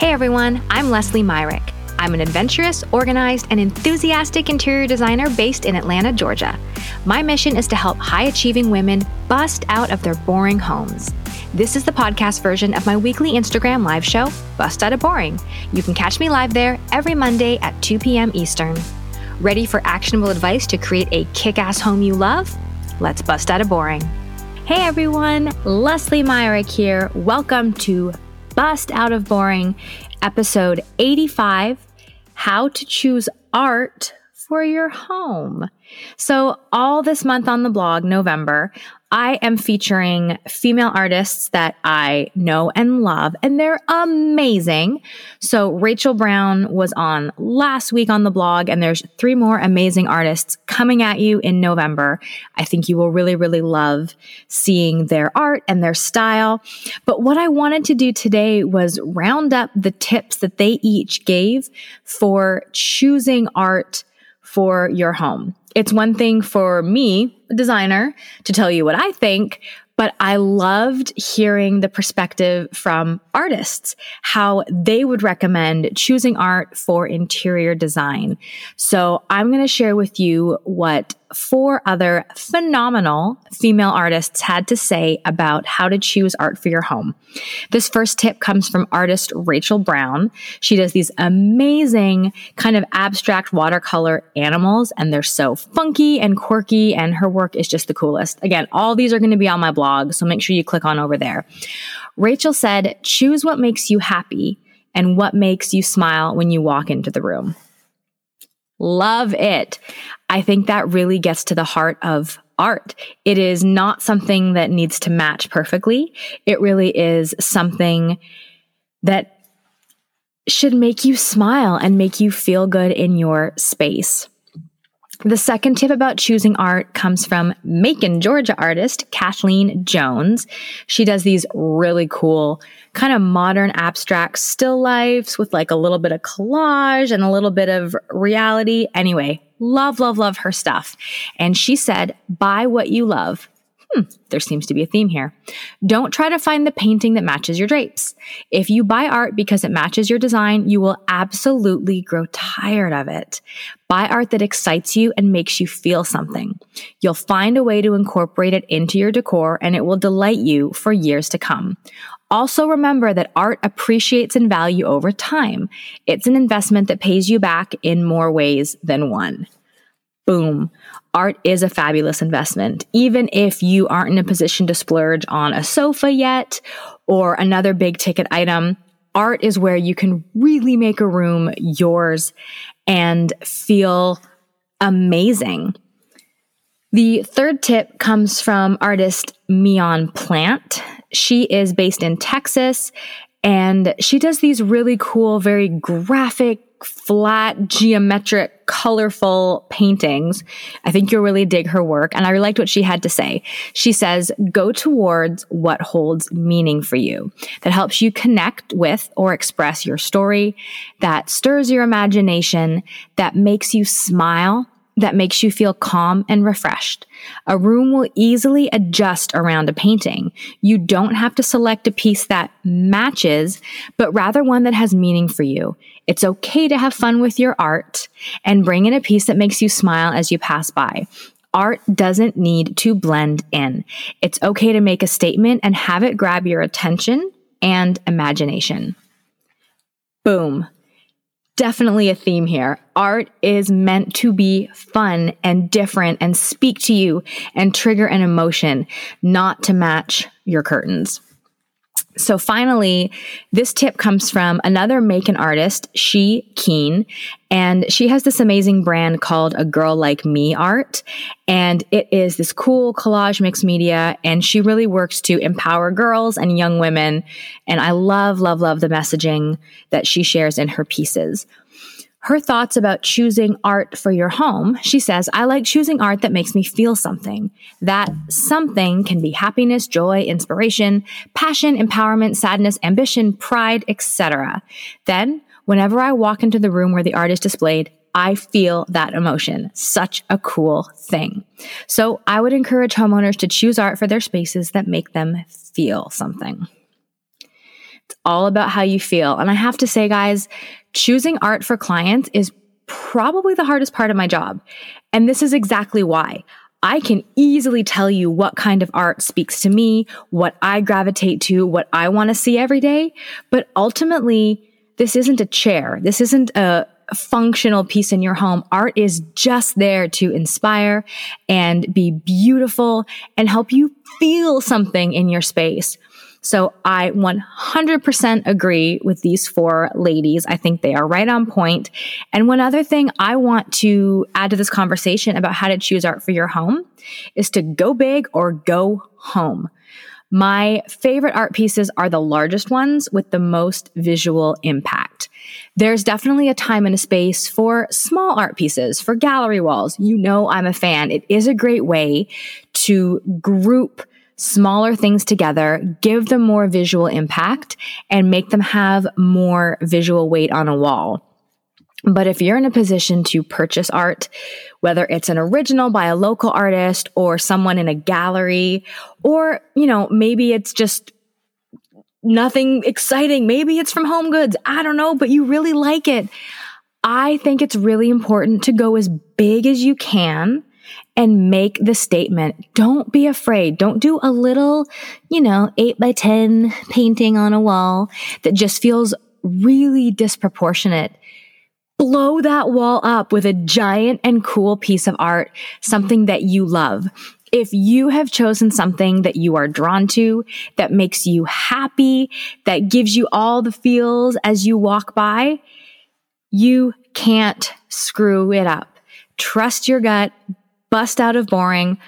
Hey everyone, I'm Leslie Myrick. I'm an adventurous, organized, and enthusiastic interior designer based in Atlanta, Georgia. My mission is to help high achieving women bust out of their boring homes. This is the podcast version of my weekly Instagram live show, Bust Out of Boring. You can catch me live there every Monday at 2 p.m. Eastern. Ready for actionable advice to create a kick ass home you love? Let's bust out of boring. Hey everyone, Leslie Myrick here. Welcome to Bust Out of Boring, episode 85 How to Choose Art for Your Home. So, all this month on the blog, November, I am featuring female artists that I know and love, and they're amazing. So, Rachel Brown was on last week on the blog, and there's three more amazing artists coming at you in November. I think you will really, really love seeing their art and their style. But what I wanted to do today was round up the tips that they each gave for choosing art for your home. It's one thing for me, a designer, to tell you what I think, but I loved hearing the perspective from artists, how they would recommend choosing art for interior design. So I'm going to share with you what four other phenomenal female artists had to say about how to choose art for your home. This first tip comes from artist Rachel Brown. She does these amazing kind of abstract watercolor animals, and they're so funky and quirky, and her work is just the coolest. Again, all these are going to be on my blog, so make sure you click on over there. Rachel said, choose what makes you happy and what makes you smile when you walk into the room. Love it. I think that really gets to the heart of art. It is not something that needs to match perfectly. It really is something that should make you smile and make you feel good in your space. The second tip about choosing art comes from Macon, Georgia artist Kathleen Jones. She does these really cool, kind of modern abstract still lifes with like a little bit of collage and a little bit of reality. Anyway, love, love, love her stuff. And she said, buy what you love hmm, there seems to be a theme here. Don't try to find the painting that matches your drapes. If you buy art because it matches your design, you will absolutely grow tired of it. Buy art that excites you and makes you feel something. You'll find a way to incorporate it into your decor and it will delight you for years to come. Also remember that art appreciates in value over time. It's an investment that pays you back in more ways than one. Boom art is a fabulous investment. Even if you aren't in a position to splurge on a sofa yet or another big ticket item, art is where you can really make a room yours and feel amazing. The third tip comes from artist Mion Plant. She is based in Texas and she does these really cool, very graphic flat, geometric, colorful paintings. I think you'll really dig her work. And I liked what she had to say. She says, go towards what holds meaning for you, that helps you connect with or express your story, that stirs your imagination, that makes you smile that makes you feel calm and refreshed. A room will easily adjust around a painting. You don't have to select a piece that matches, but rather one that has meaning for you. It's okay to have fun with your art and bring in a piece that makes you smile as you pass by. Art doesn't need to blend in. It's okay to make a statement and have it grab your attention and imagination. Boom definitely a theme here. Art is meant to be fun and different and speak to you and trigger an emotion, not to match your curtains. So finally, this tip comes from another Macon artist, She Keen, and she has this amazing brand called A Girl Like Me Art. And it is this cool collage mixed media. And she really works to empower girls and young women. And I love, love, love the messaging that she shares in her pieces her thoughts about choosing art for your home, she says, I like choosing art that makes me feel something. That something can be happiness, joy, inspiration, passion, empowerment, sadness, ambition, pride, etc. Then, whenever I walk into the room where the art is displayed, I feel that emotion. Such a cool thing. So I would encourage homeowners to choose art for their spaces that make them feel something. All about how you feel. And I have to say, guys, choosing art for clients is probably the hardest part of my job. And this is exactly why. I can easily tell you what kind of art speaks to me, what I gravitate to, what I want to see every day. But ultimately, this isn't a chair. This isn't a functional piece in your home. Art is just there to inspire and be beautiful and help you feel something in your space. So I 100% agree with these four ladies. I think they are right on point. And one other thing I want to add to this conversation about how to choose art for your home is to go big or go home. My favorite art pieces are the largest ones with the most visual impact. There's definitely a time and a space for small art pieces, for gallery walls. You know, I'm a fan. It is a great way to group smaller things together, give them more visual impact, and make them have more visual weight on a wall. But if you're in a position to purchase art, whether it's an original by a local artist or someone in a gallery, or, you know, maybe it's just nothing exciting. Maybe it's from Home Goods. I don't know, but you really like it. I think it's really important to go as big as you can and make the statement. Don't be afraid. Don't do a little, you know, eight by 10 painting on a wall that just feels really disproportionate. Blow that wall up with a giant and cool piece of art, something that you love. If you have chosen something that you are drawn to, that makes you happy, that gives you all the feels as you walk by, you can't screw it up. Trust your gut, bust out of boring.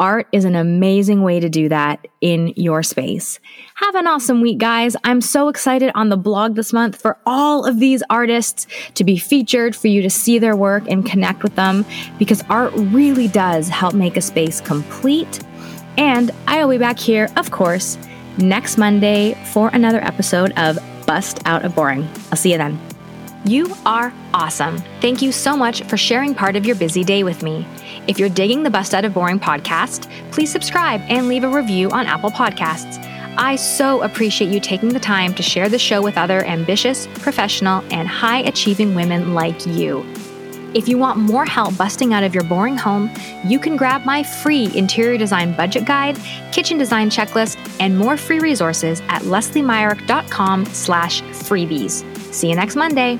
Art is an amazing way to do that in your space. Have an awesome week, guys. I'm so excited on the blog this month for all of these artists to be featured, for you to see their work and connect with them, because art really does help make a space complete. And I'll be back here, of course, next Monday for another episode of Bust Out of Boring. I'll see you then. You are awesome. Thank you so much for sharing part of your busy day with me. If you're digging the Bust Out of Boring podcast, please subscribe and leave a review on Apple Podcasts. I so appreciate you taking the time to share the show with other ambitious, professional, and high achieving women like you. If you want more help busting out of your boring home, you can grab my free interior design budget guide, kitchen design checklist, and more free resources at lesliemyrick.com slash freebies. See you next Monday.